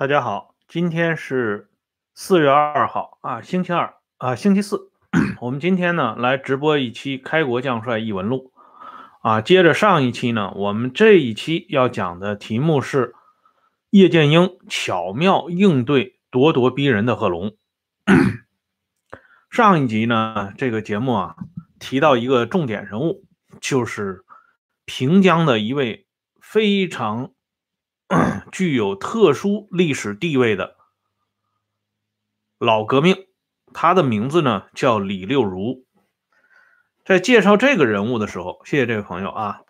大家好，今天是四月二号啊，星期二啊，星期四。我们今天呢来直播一期《开国将帅异闻录》啊，接着上一期呢，我们这一期要讲的题目是叶剑英巧妙应对咄咄逼人的贺龙。上一集呢，这个节目啊提到一个重点人物，就是平江的一位非常。具有特殊历史地位的老革命，他的名字呢叫李六如。在介绍这个人物的时候，谢谢这位朋友啊，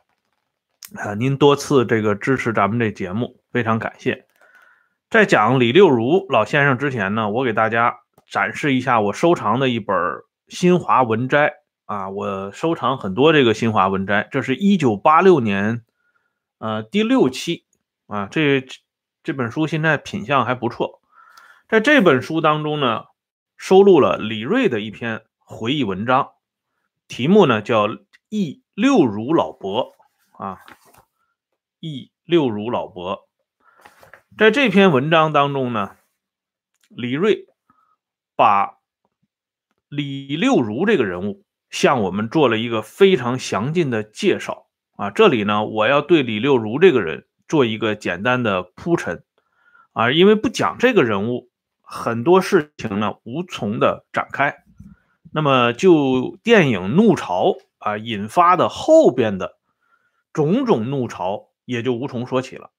啊，您多次这个支持咱们这节目，非常感谢。在讲李六如老先生之前呢，我给大家展示一下我收藏的一本《新华文摘》啊，我收藏很多这个《新华文摘》，这是一九八六年呃第六期。啊，这这本书现在品相还不错，在这本书当中呢，收录了李锐的一篇回忆文章，题目呢叫《忆六如老伯》啊，《忆六如老伯》。在这篇文章当中呢，李锐把李六如这个人物向我们做了一个非常详尽的介绍啊。这里呢，我要对李六如这个人。做一个简单的铺陈啊，因为不讲这个人物，很多事情呢无从的展开。那么就电影《怒潮》啊引发的后边的种种怒潮，也就无从说起了。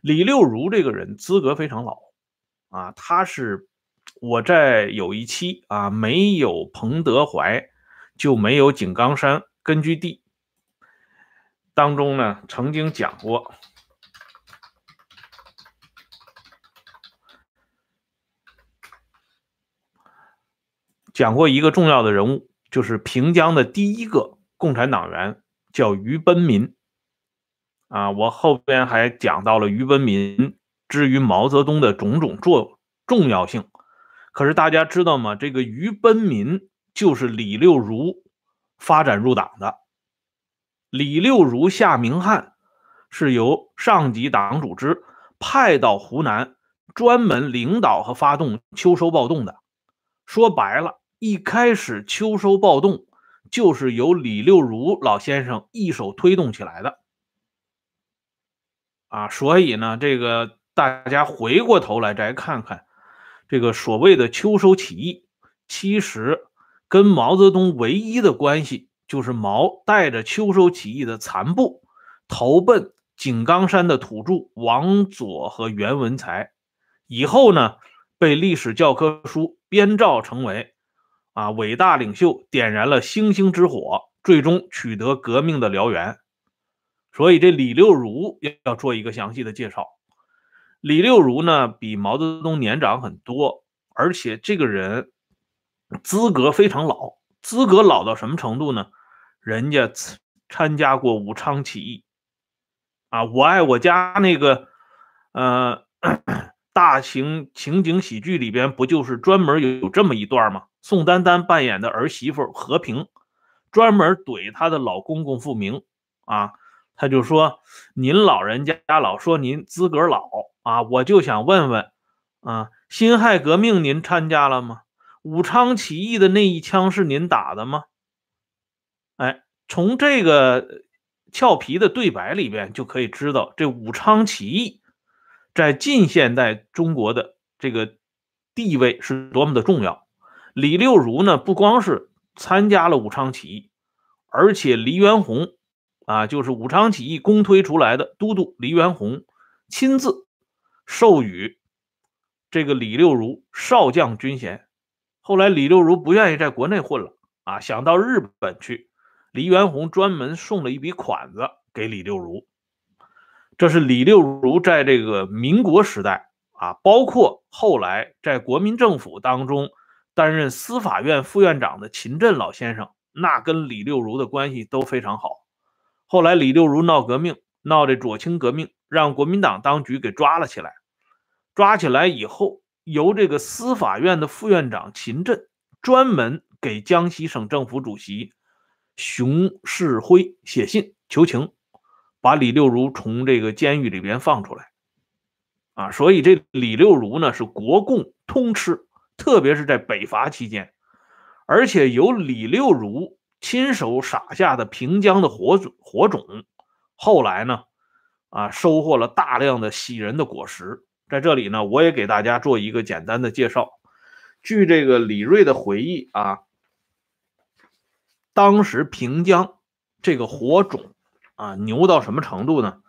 李六如这个人资格非常老啊，他是我在有一期啊没有彭德怀就没有井冈山根据地当中呢曾经讲过。讲过一个重要的人物，就是平江的第一个共产党员，叫于奔民。啊，我后边还讲到了于奔民之于毛泽东的种种作重要性。可是大家知道吗？这个于奔民就是李六如发展入党的。李六如下明汉是由上级党组织派到湖南，专门领导和发动秋收暴动的。说白了。一开始秋收暴动就是由李六如老先生一手推动起来的啊，所以呢，这个大家回过头来再看看这个所谓的秋收起义，其实跟毛泽东唯一的关系就是毛带着秋收起义的残部投奔井冈山的土著王佐和袁文才，以后呢被历史教科书编造成为。啊，伟大领袖点燃了星星之火，最终取得革命的燎原。所以，这李六如要要做一个详细的介绍。李六如呢，比毛泽东年长很多，而且这个人资格非常老，资格老到什么程度呢？人家参加过武昌起义。啊，我爱我家那个，呃，大型情景喜剧里边不就是专门有有这么一段吗？宋丹丹扮演的儿媳妇和平，专门怼她的老公公傅明啊，他就说：“您老人家老说您资格老啊，我就想问问啊，辛亥革命您参加了吗？武昌起义的那一枪是您打的吗？”哎，从这个俏皮的对白里边就可以知道，这武昌起义在近现代中国的这个地位是多么的重要。李六如呢，不光是参加了武昌起义，而且黎元洪啊，就是武昌起义公推出来的都督黎元洪，亲自授予这个李六如少将军衔。后来李六如不愿意在国内混了啊，想到日本去，黎元洪专门送了一笔款子给李六如。这是李六如在这个民国时代啊，包括后来在国民政府当中。担任司法院副院长的秦振老先生，那跟李六如的关系都非常好。后来李六如闹革命，闹这左倾革命，让国民党当局给抓了起来。抓起来以后，由这个司法院的副院长秦振专门给江西省政府主席熊式辉写信求情，把李六如从这个监狱里边放出来。啊，所以这李六如呢是国共通吃，特别是在北伐期间，而且由李六如亲手撒下的平江的火种，火种，后来呢，啊，收获了大量的喜人的果实。在这里呢，我也给大家做一个简单的介绍。据这个李锐的回忆啊，当时平江这个火种啊牛到什么程度呢？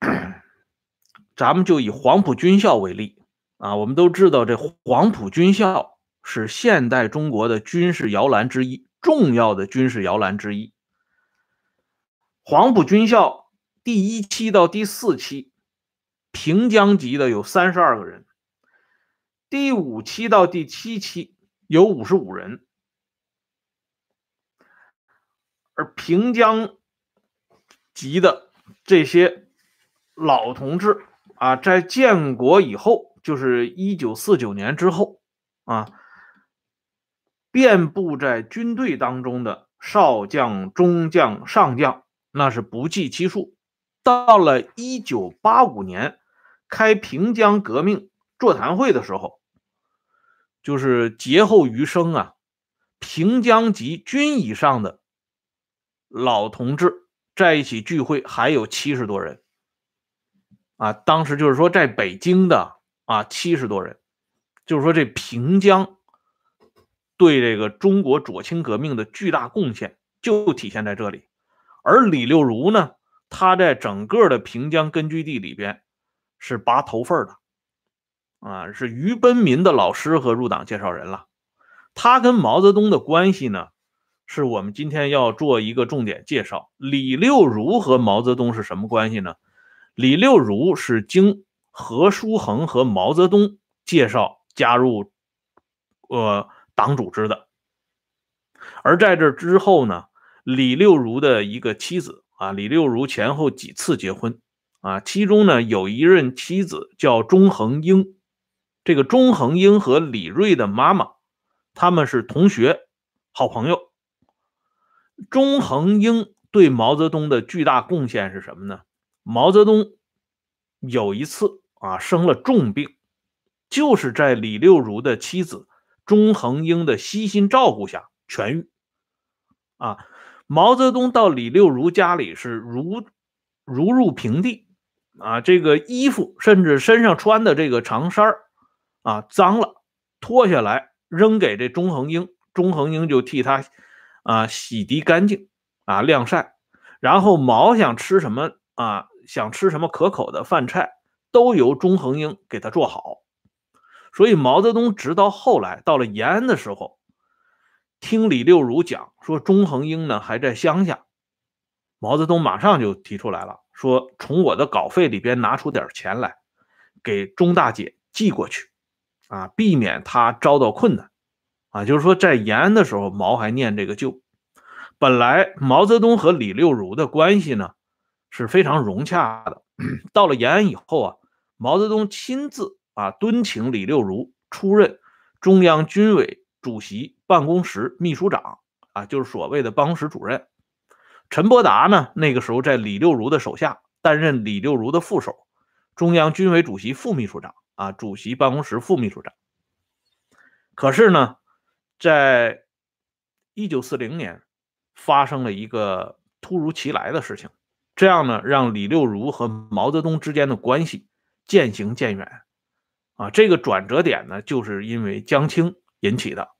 咱们就以黄埔军校为例啊，我们都知道这黄埔军校是现代中国的军事摇篮之一，重要的军事摇篮之一。黄埔军校第一期到第四期，平江籍的有三十二个人；第五期到第七期有五十五人，而平江籍的这些老同志。啊，在建国以后，就是一九四九年之后，啊，遍布在军队当中的少将、中将、上将，那是不计其数。到了一九八五年开平江革命座谈会的时候，就是劫后余生啊，平江籍军以上的老同志在一起聚会，还有七十多人。啊，当时就是说，在北京的啊，七十多人，就是说这平江对这个中国左倾革命的巨大贡献就体现在这里。而李六如呢，他在整个的平江根据地里边是拔头份的，啊，是于奔民的老师和入党介绍人了。他跟毛泽东的关系呢，是我们今天要做一个重点介绍。李六如和毛泽东是什么关系呢？李六如是经何叔衡和毛泽东介绍加入呃党组织的，而在这之后呢，李六如的一个妻子啊，李六如前后几次结婚啊，其中呢有一任妻子叫钟恒英，这个钟恒英和李瑞的妈妈他们是同学好朋友。钟恒英对毛泽东的巨大贡献是什么呢？毛泽东有一次啊生了重病，就是在李六如的妻子钟恒英的悉心照顾下痊愈。啊，毛泽东到李六如家里是如如入平地啊，这个衣服甚至身上穿的这个长衫啊脏了，脱下来扔给这钟恒英，钟恒英就替他啊洗涤干净啊晾晒，然后毛想吃什么啊？想吃什么可口的饭菜，都由钟恒英给他做好。所以毛泽东直到后来到了延安的时候，听李六如讲说钟恒英呢还在乡下，毛泽东马上就提出来了，说从我的稿费里边拿出点钱来，给钟大姐寄过去，啊，避免她遭到困难。啊，就是说在延安的时候，毛还念这个旧。本来毛泽东和李六如的关系呢。是非常融洽的。到了延安以后啊，毛泽东亲自啊敦请李六如出任中央军委主席办公室秘书长啊，就是所谓的办公室主任。陈伯达呢，那个时候在李六如的手下担任李六如的副手，中央军委主席副秘书长啊，主席办公室副秘书长。可是呢，在一九四零年发生了一个突如其来的事情。这样呢，让李六如和毛泽东之间的关系渐行渐远，啊，这个转折点呢，就是因为江青引起的。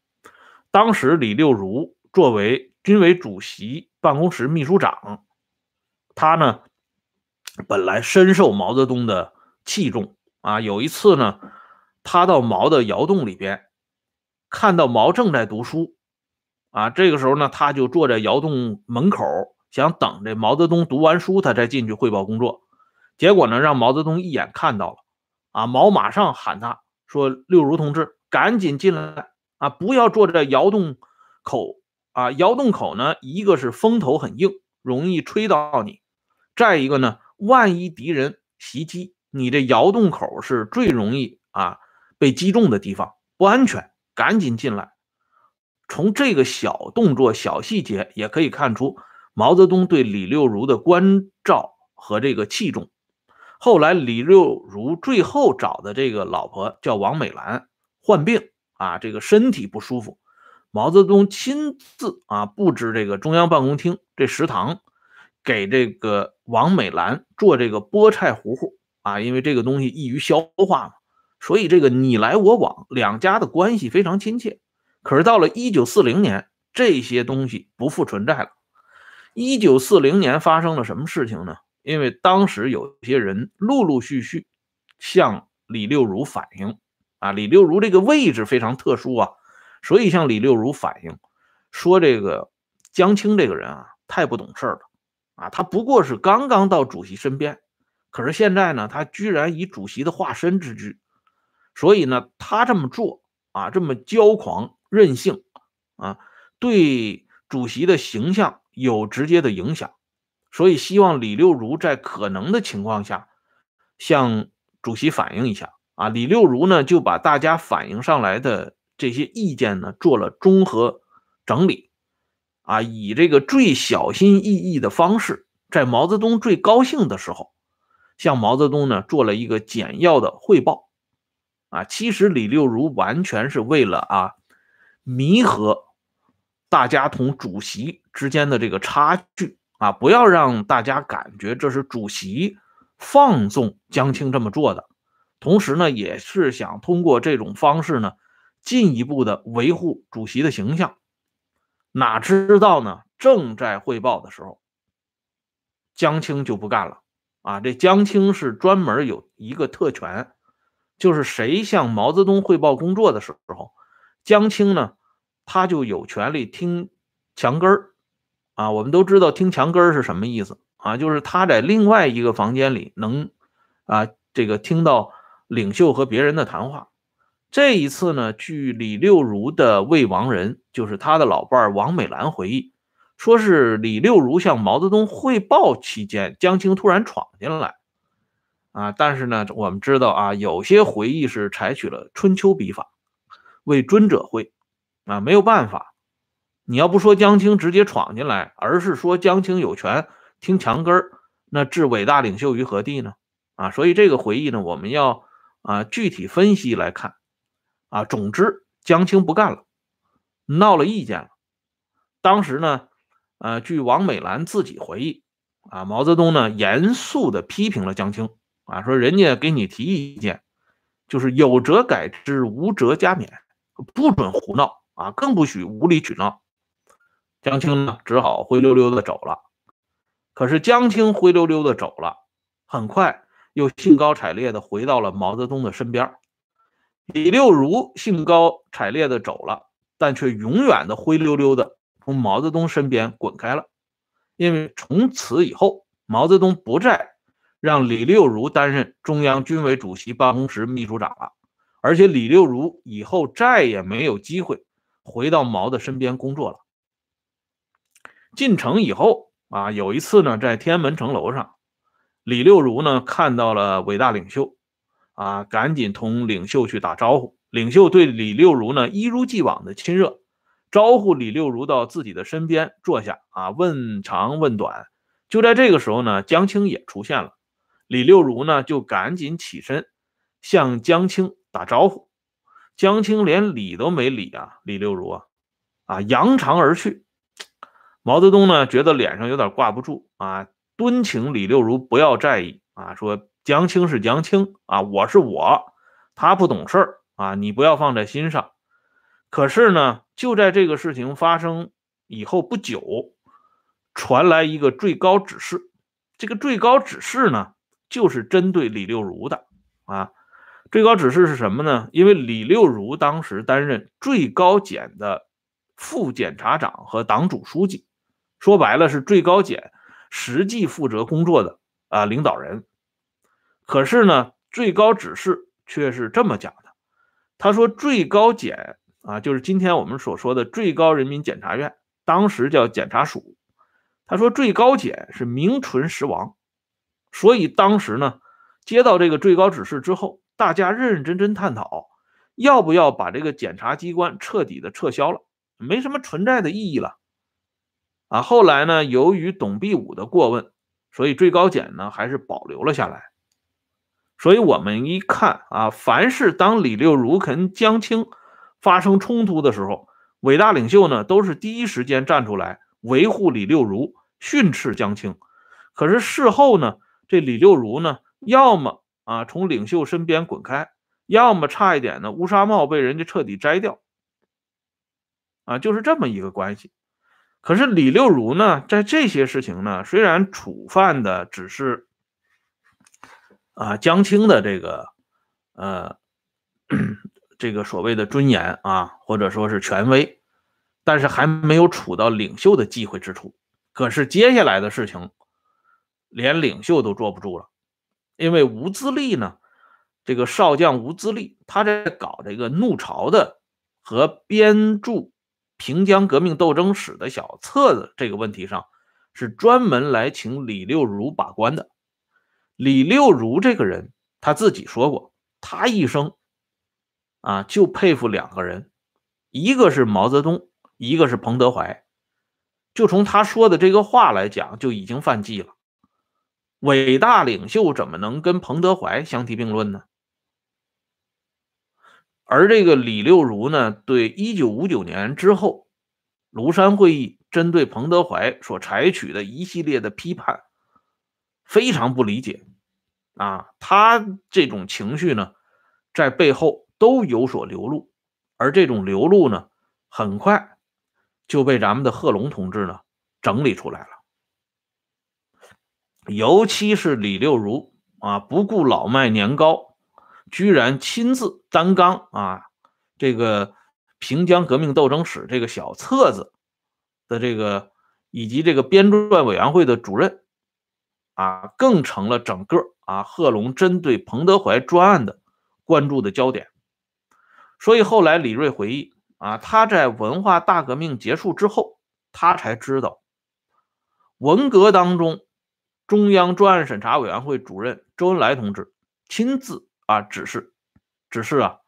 当时李六如作为军委主席办公室秘书长，他呢本来深受毛泽东的器重啊。有一次呢，他到毛的窑洞里边，看到毛正在读书，啊，这个时候呢，他就坐在窑洞门口。想等着毛泽东读完书，他再进去汇报工作。结果呢，让毛泽东一眼看到了，啊，毛马上喊他说：“六如同志，赶紧进来啊，不要坐在窑洞口啊！窑洞口呢，一个是风头很硬，容易吹到你；再一个呢，万一敌人袭击，你这窑洞口是最容易啊被击中的地方，不安全。赶紧进来。”从这个小动作、小细节也可以看出。毛泽东对李六如的关照和这个器重，后来李六如最后找的这个老婆叫王美兰，患病啊，这个身体不舒服。毛泽东亲自啊布置这个中央办公厅这食堂，给这个王美兰做这个菠菜糊糊啊，因为这个东西易于消化嘛，所以这个你来我往，两家的关系非常亲切。可是到了一九四零年，这些东西不复存在了。一九四零年发生了什么事情呢？因为当时有些人陆陆续续向李六如反映，啊，李六如这个位置非常特殊啊，所以向李六如反映说，这个江青这个人啊，太不懂事了，啊，他不过是刚刚到主席身边，可是现在呢，他居然以主席的化身之居，所以呢，他这么做啊，这么骄狂任性啊，对主席的形象有直接的影响。所以希望李六如在可能的情况下向主席反映一下啊。李六如呢就把大家反映上来的这些意见呢做了综合整理啊，以这个最小心翼翼的方式，在毛泽东最高兴的时候，向毛泽东呢做了一个简要的汇报啊。其实李六如完全是为了啊弥合大家同主席之间的这个差距。啊，不要让大家感觉这是主席放纵江青这么做的，同时呢，也是想通过这种方式呢，进一步的维护主席的形象。哪知道呢？正在汇报的时候，江青就不干了。啊，这江青是专门有一个特权，就是谁向毛泽东汇报工作的时候，江青呢，他就有权利听墙根儿。啊，我们都知道听墙根是什么意思啊？就是他在另外一个房间里能啊，这个听到领袖和别人的谈话。这一次呢，据李六如的未亡人，就是他的老伴王美兰回忆，说是李六如向毛泽东汇报期间，江青突然闯进来啊。但是呢，我们知道啊，有些回忆是采取了春秋笔法，为尊者讳啊，没有办法。你要不说江青直接闯进来，而是说江青有权听墙根儿，那置伟大领袖于何地呢？啊，所以这个回忆呢，我们要啊具体分析来看。啊，总之江青不干了，闹了意见了。当时呢，呃，据王美兰自己回忆，啊，毛泽东呢严肃地批评了江青，啊，说人家给你提意见，就是有则改之，无则加勉，不准胡闹啊，更不许无理取闹。江青呢，只好灰溜溜的走了。可是江青灰溜溜的走了，很快又兴高采烈的回到了毛泽东的身边。李六如兴高采烈的走了，但却永远的灰溜溜的从毛泽东身边滚开了。因为从此以后，毛泽东不再让李六如担任中央军委主席办公室秘书长了，而且李六如以后再也没有机会回到毛的身边工作了。进城以后啊，有一次呢，在天安门城楼上，李六如呢看到了伟大领袖，啊，赶紧同领袖去打招呼。领袖对李六如呢一如既往的亲热，招呼李六如到自己的身边坐下，啊，问长问短。就在这个时候呢，江青也出现了，李六如呢就赶紧起身向江青打招呼，江青连理都没理啊，李六如啊，啊，扬长而去。毛泽东呢，觉得脸上有点挂不住啊，敦请李六如不要在意啊，说江青是江青啊，我是我，他不懂事儿啊，你不要放在心上。可是呢，就在这个事情发生以后不久，传来一个最高指示，这个最高指示呢，就是针对李六如的啊。最高指示是什么呢？因为李六如当时担任最高检的副检察长和党组书记。说白了是最高检实际负责工作的啊领导人，可是呢，最高指示却是这么讲的。他说，最高检啊，就是今天我们所说的最高人民检察院，当时叫检察署。他说，最高检是名存实亡，所以当时呢，接到这个最高指示之后，大家认认真真探讨，要不要把这个检察机关彻底的撤销了，没什么存在的意义了。啊，后来呢，由于董必武的过问，所以最高检呢还是保留了下来。所以我们一看啊，凡是当李六如跟江青发生冲突的时候，伟大领袖呢都是第一时间站出来维护李六如，训斥江青。可是事后呢，这李六如呢，要么啊从领袖身边滚开，要么差一点呢乌纱帽被人家彻底摘掉，啊，就是这么一个关系。可是李六如呢，在这些事情呢，虽然触犯的只是啊江青的这个呃 这个所谓的尊严啊，或者说是权威，但是还没有处到领袖的忌讳之处。可是接下来的事情。连领袖都坐不住了，因为吴自立呢，这个少将吴自立，他在搞这个怒潮的和编著《平江革命斗争史》的小册子这个问题上，是专门来请李六如把关的。李六如这个人，他自己说过，他一生啊就佩服两个人，一个是毛泽东，一个是彭德怀。就从他说的这个话来讲，就已经犯忌了。伟大领袖怎么能跟彭德怀相提并论呢？而这个李六如呢，对一九五九年之后庐山会议针对彭德怀所采取的一系列的批判，非常不理解啊！他这种情绪呢，在背后都有所流露，而这种流露呢，很快就被咱们的贺龙同志呢整理出来了。尤其是李六如啊，不顾老迈年高，居然亲自担纲啊这个《平江革命斗争史》这个小册子的这个以及这个编撰委员会的主任啊，更成了整个啊贺龙针对彭德怀专案的关注的焦点。所以后来李锐回忆啊，他在文化大革命结束之后，他才知道文革当中。中央专案审查委员会主任周恩来同志亲自啊指示，指示啊，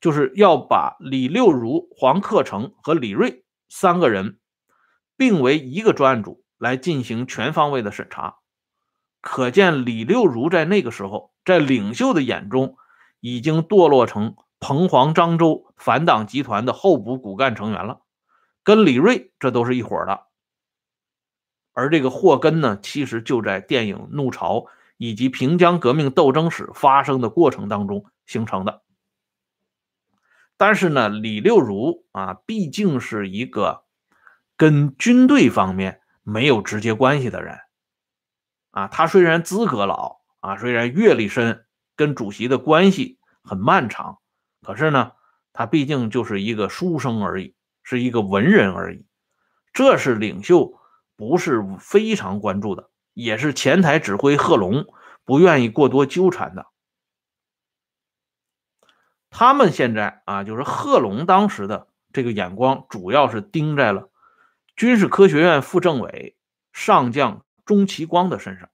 就是要把李六如、黄克诚和李瑞三个人并为一个专案组来进行全方位的审查。可见李六如在那个时候，在领袖的眼中，已经堕落成彭黄漳州反党集团的候补骨干成员了，跟李瑞这都是一伙的。而这个祸根呢，其实就在电影《怒潮》以及平江革命斗争史发生的过程当中形成的。但是呢，李六如啊，毕竟是一个跟军队方面没有直接关系的人啊。他虽然资格老啊，虽然阅历深，跟主席的关系很漫长，可是呢，他毕竟就是一个书生而已，是一个文人而已。这是领袖。不是非常关注的，也是前台指挥贺龙不愿意过多纠缠的。他们现在啊，就是贺龙当时的这个眼光，主要是盯在了军事科学院副政委上将钟其光的身上。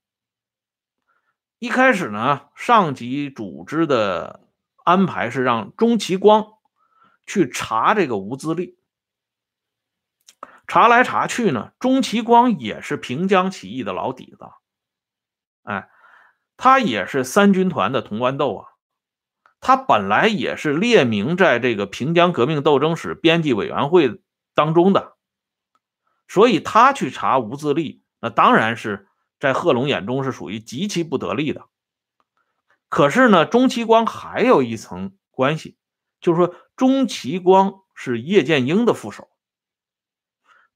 一开始呢，上级组织的安排是让钟其光去查这个吴自立。查来查去呢，钟其光也是平江起义的老底子，哎，他也是三军团的同豌豆啊，他本来也是列名在这个平江革命斗争史编辑委员会当中的，所以他去查吴自立，那当然是在贺龙眼中是属于极其不得力的。可是呢，钟其光还有一层关系，就是说钟其光是叶剑英的副手。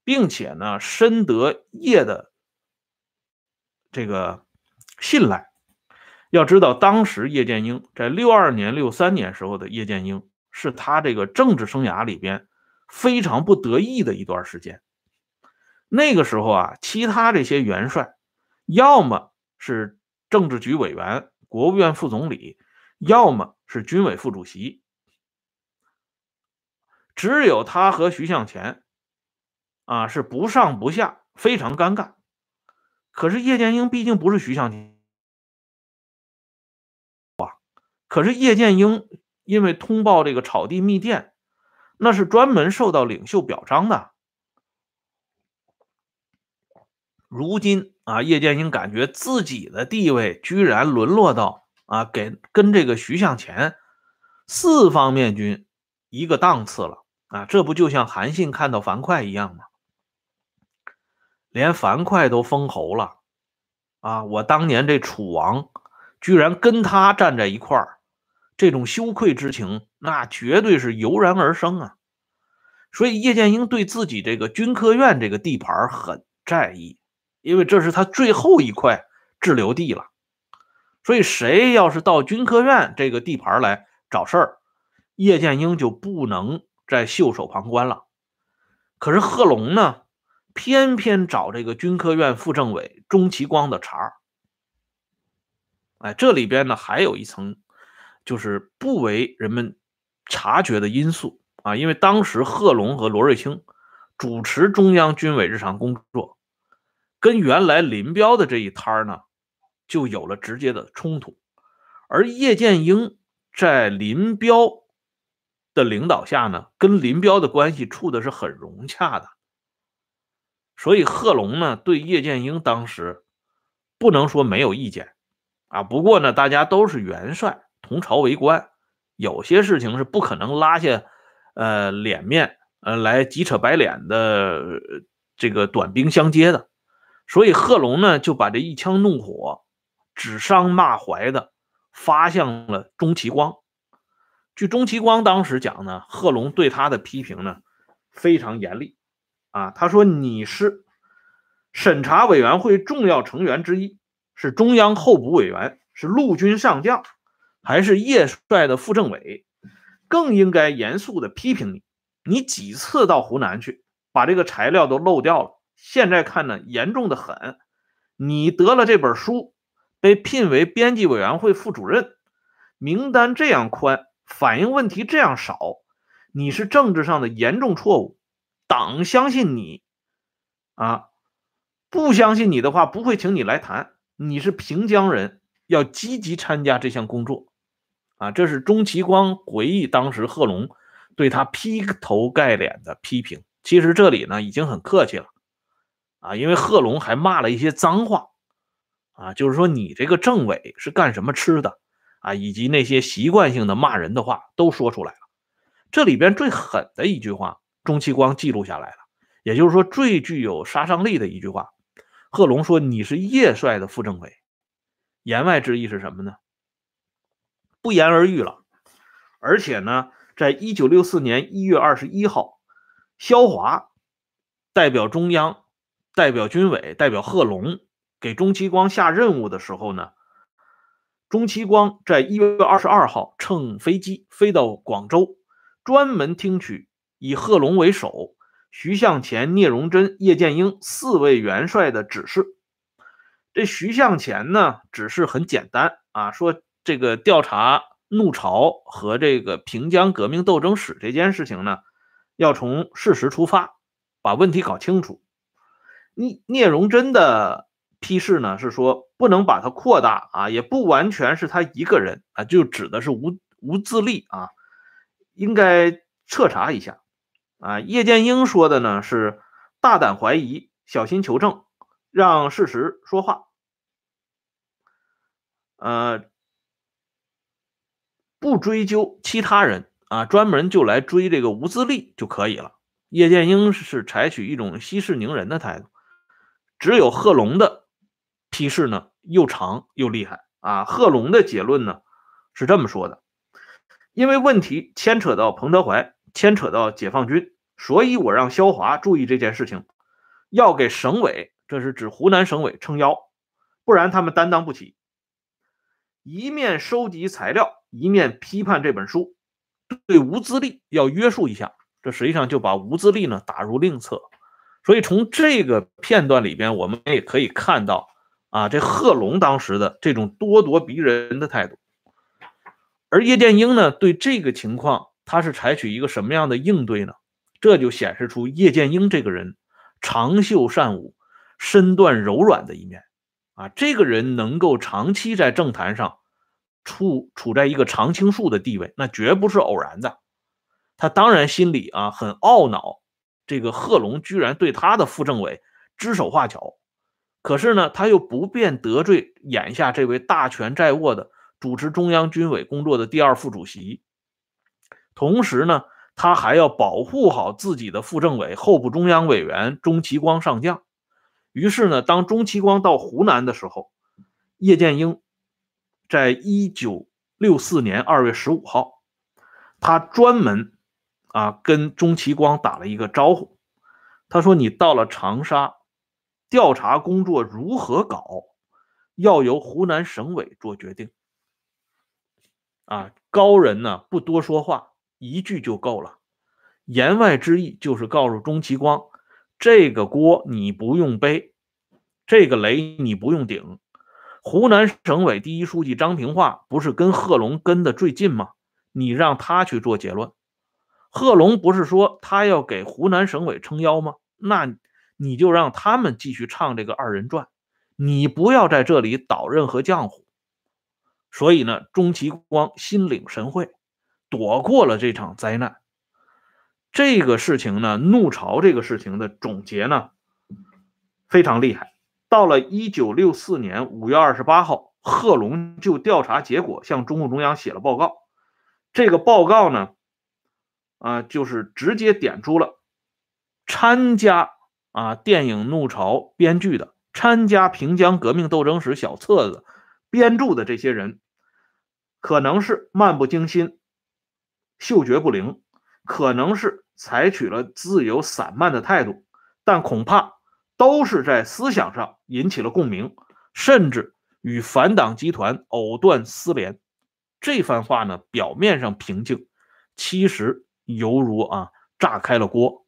并且呢，深得叶的这个信赖。要知道，当时叶剑英在六二年、六三年时候的叶剑英，是他这个政治生涯里边非常不得意的一段时间。那个时候啊，其他这些元帅，要么是政治局委员、国务院副总理，要么是军委副主席，只有他和徐向前。啊，是不上不下，非常尴尬。可是叶剑英毕竟不是徐向前哇。可是叶剑英因为通报这个草地密电，那是专门受到领袖表彰的。如今啊，叶剑英感觉自己的地位居然沦落到啊，给跟这个徐向前四方面军一个档次了啊，这不就像韩信看到樊哙一样吗？连樊哙都封侯了啊！我当年这楚王居然跟他站在一块儿，这种羞愧之情，那绝对是油然而生啊！所以叶剑英对自己这个军科院这个地盘很在意，因为这是他最后一块滞留地了。所以谁要是到军科院这个地盘来找事儿，叶剑英就不能再袖手旁观了。可是贺龙呢？偏偏找这个军科院副政委钟其光的茬儿，哎，这里边呢还有一层，就是不为人们察觉的因素啊。因为当时贺龙和罗瑞卿主持中央军委日常工作，跟原来林彪的这一摊儿呢，就有了直接的冲突。而叶剑英在林彪的领导下呢，跟林彪的关系处的是很融洽的。所以贺龙呢，对叶剑英当时不能说没有意见啊。不过呢，大家都是元帅，同朝为官，有些事情是不可能拉下呃脸面呃来急扯白脸的这个短兵相接的。所以贺龙呢，就把这一腔怒火指桑骂槐的发向了钟其光。据钟其光当时讲呢，贺龙对他的批评呢非常严厉。啊，他说你是审查委员会重要成员之一，是中央候补委员，是陆军上将，还是叶帅的副政委，更应该严肃的批评你。你几次到湖南去，把这个材料都漏掉了，现在看呢严重的很。你得了这本书，被聘为编辑委员会副主任，名单这样宽，反映问题这样少，你是政治上的严重错误。党相信你，啊，不相信你的话，不会请你来谈。你是平江人，要积极参加这项工作，啊，这是钟其光回忆当时贺龙对他劈头盖脸的批评。其实这里呢已经很客气了，啊，因为贺龙还骂了一些脏话，啊，就是说你这个政委是干什么吃的，啊，以及那些习惯性的骂人的话都说出来了。这里边最狠的一句话。钟其光记录下来了，也就是说最具有杀伤力的一句话。贺龙说：“你是叶帅的副政委。”言外之意是什么呢？不言而喻了。而且呢，在一九六四年一月二十一号，萧华代表中央、代表军委、代表贺龙给钟其光下任务的时候呢，钟其光在一月二十二号乘飞机飞到广州，专门听取。以贺龙为首，徐向前、聂荣臻、叶剑英四位元帅的指示。这徐向前呢，指示很简单啊，说这个调查怒潮和这个平江革命斗争史这件事情呢，要从事实出发，把问题搞清楚。聂聂荣臻的批示呢，是说不能把它扩大啊，也不完全是他一个人啊，就指的是吴吴自立啊，应该彻查一下。啊，叶剑英说的呢是大胆怀疑，小心求证，让事实说话。呃，不追究其他人啊，专门就来追这个吴自立就可以了。叶剑英是采取一种息事宁人的态度，只有贺龙的批示呢又长又厉害啊。贺龙的结论呢是这么说的：因为问题牵扯到彭德怀。牵扯到解放军，所以我让肖华注意这件事情，要给省委，这是指湖南省委撑腰，不然他们担当不起。一面收集材料，一面批判这本书，对吴自立要约束一下，这实际上就把吴自立呢打入另册。所以从这个片段里边，我们也可以看到啊，这贺龙当时的这种咄咄逼人的态度，而叶剑英呢，对这个情况。他是采取一个什么样的应对呢？这就显示出叶剑英这个人长袖善舞、身段柔软的一面啊。这个人能够长期在政坛上处处在一个常青树的地位，那绝不是偶然的。他当然心里啊很懊恼，这个贺龙居然对他的副政委指手画脚。可是呢，他又不便得罪眼下这位大权在握的主持中央军委工作的第二副主席。同时呢，他还要保护好自己的副政委、候补中央委员钟其光上将。于是呢，当钟其光到湖南的时候，叶剑英在一九六四年二月十五号，他专门啊跟钟其光打了一个招呼，他说：“你到了长沙，调查工作如何搞，要由湖南省委做决定。”啊，高人呢不多说话，一句就够了。言外之意就是告诉钟其光。这个锅你不用背，这个雷你不用顶。湖南省委第一书记张平化不是跟贺龙跟的最近吗？你让他去做结论。贺龙不是说他要给湖南省委撑腰吗？那你就让他们继续唱这个二人转，你不要在这里捣任何浆糊。所以呢，钟其光心领神会，躲过了这场灾难。这个事情呢，怒潮这个事情的总结呢，非常厉害。到了一九六四年五月二十八号，贺龙就调查结果向中共中央写了报告。这个报告呢，啊，就是直接点出了参加啊电影《怒潮》编剧的、参加《平江革命斗争史》小册子编著的这些人，可能是漫不经心、嗅觉不灵。可能是采取了自由散漫的态度，但恐怕都是在思想上引起了共鸣，甚至与反党集团藕断丝连。这番话呢，表面上平静，其实犹如啊炸开了锅。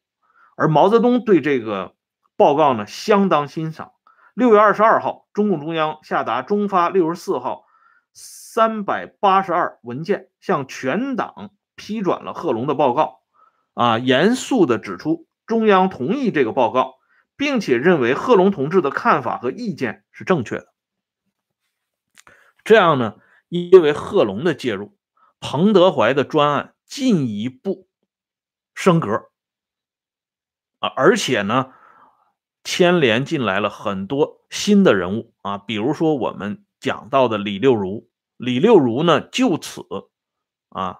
而毛泽东对这个报告呢，相当欣赏。六月二十二号，中共中央下达中发六十四号三百八十二文件，向全党。批转了贺龙的报告，啊，严肃地指出中央同意这个报告，并且认为贺龙同志的看法和意见是正确的。这样呢，因为贺龙的介入，彭德怀的专案进一步升格，啊，而且呢，牵连进来了很多新的人物啊，比如说我们讲到的李六如，李六如呢，就此啊。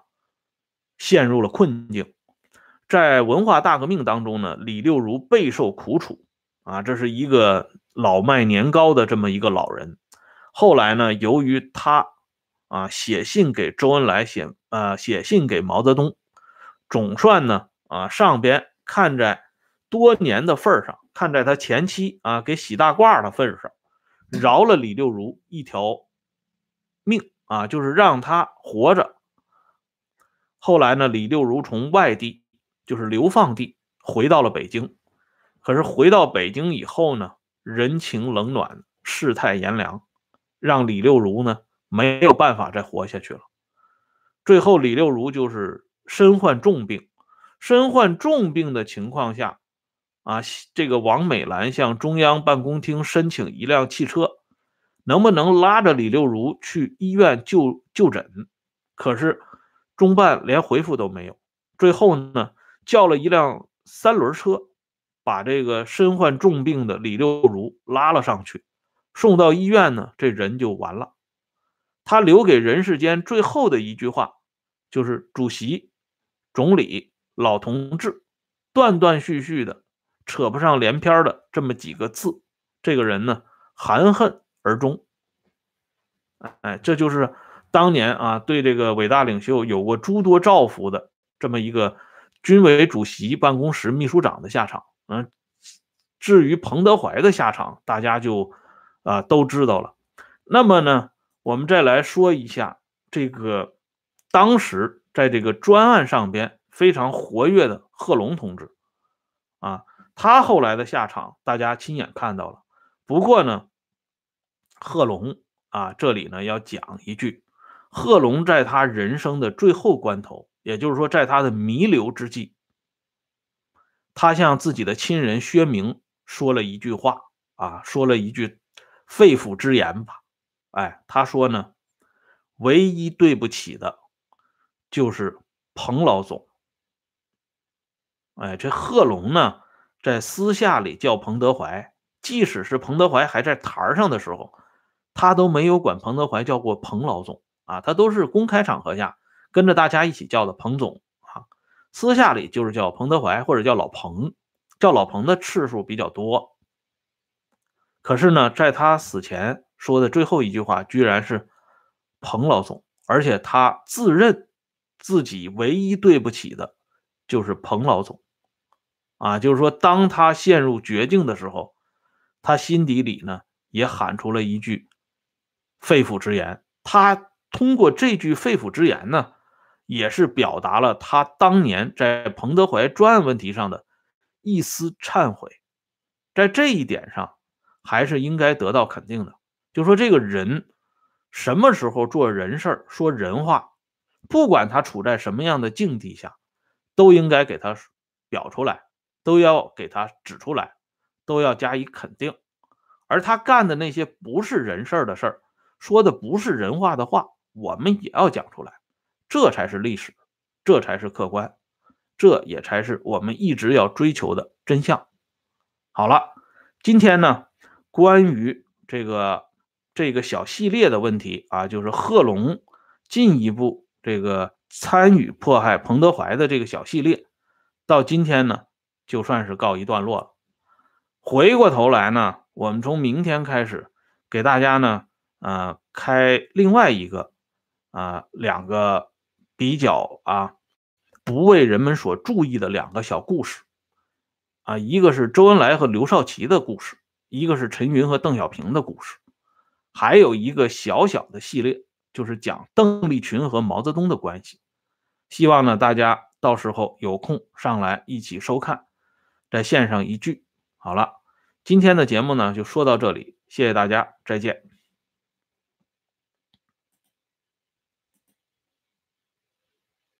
陷入了困境，在文化大革命当中呢，李六如备受苦楚啊，这是一个老迈年高的这么一个老人。后来呢，由于他啊写信给周恩来，写呃写信给毛泽东，总算呢啊上边看在多年的份上，看在他前妻啊给洗大褂的份上，饶了李六如一条命啊，就是让他活着。后来呢，李六如从外地，就是流放地，回到了北京。可是回到北京以后呢，人情冷暖，世态炎凉，让李六如呢没有办法再活下去了。最后，李六如就是身患重病，身患重病的情况下，啊，这个王美兰向中央办公厅申请一辆汽车，能不能拉着李六如去医院就就诊？可是。中办连回复都没有，最后呢叫了一辆三轮车，把这个身患重病的李六如拉了上去，送到医院呢，这人就完了。他留给人世间最后的一句话，就是主席、总理、老同志，断断续续的，扯不上连篇的这么几个字。这个人呢，含恨而终。哎，这就是。当年啊，对这个伟大领袖有过诸多照拂的这么一个军委主席办公室秘书长的下场，嗯，至于彭德怀的下场，大家就啊都知道了。那么呢，我们再来说一下这个当时在这个专案上边非常活跃的贺龙同志，啊，他后来的下场大家亲眼看到了。不过呢，贺龙啊，这里呢要讲一句。贺龙在他人生的最后关头，也就是说，在他的弥留之际，他向自己的亲人薛明说了一句话啊，说了一句肺腑之言吧。哎，他说呢，唯一对不起的，就是彭老总。哎，这贺龙呢，在私下里叫彭德怀，即使是彭德怀还在台上的时候，他都没有管彭德怀叫过彭老总。啊，他都是公开场合下跟着大家一起叫的彭总啊，私下里就是叫彭德怀或者叫老彭，叫老彭的次数比较多。可是呢，在他死前说的最后一句话，居然是彭老总，而且他自认自己唯一对不起的就是彭老总啊，就是说，当他陷入绝境的时候，他心底里呢也喊出了一句肺腑之言。他通过这句肺腑之言呢，也是表达了他当年在彭德怀专案问题上的一丝忏悔，在这一点上。还是应该得到肯定的。就说这个人什么时候做人事说人话，不管他处在什么样的境地下，都应该给他表出来，都要给他指出来，都要加以肯定。而他干的那些不是人事的事儿，说的不是人话的话，我们也要讲出来。这才是历史，这才是客观，这也才是我们一直要追求的真相。好了，今天呢。关于这个这个小系列的问题啊，就是贺龙进一步这个参与迫害彭德怀的这个小系列，到今天呢，就算是告一段落了。回过头来呢，我们从明天开始给大家呢，呃，开另外一个啊，两个比较啊不为人们所注意的两个小故事啊，一个是周恩来和刘少奇的故事。一个是陈云和邓小平的故事，还有一个小小的系列，就是讲邓丽群和毛泽东的关系。希望呢，大家到时候有空上来一起收看，在线上一聚。好了，今天的节目呢就说到这里，谢谢大家，再见。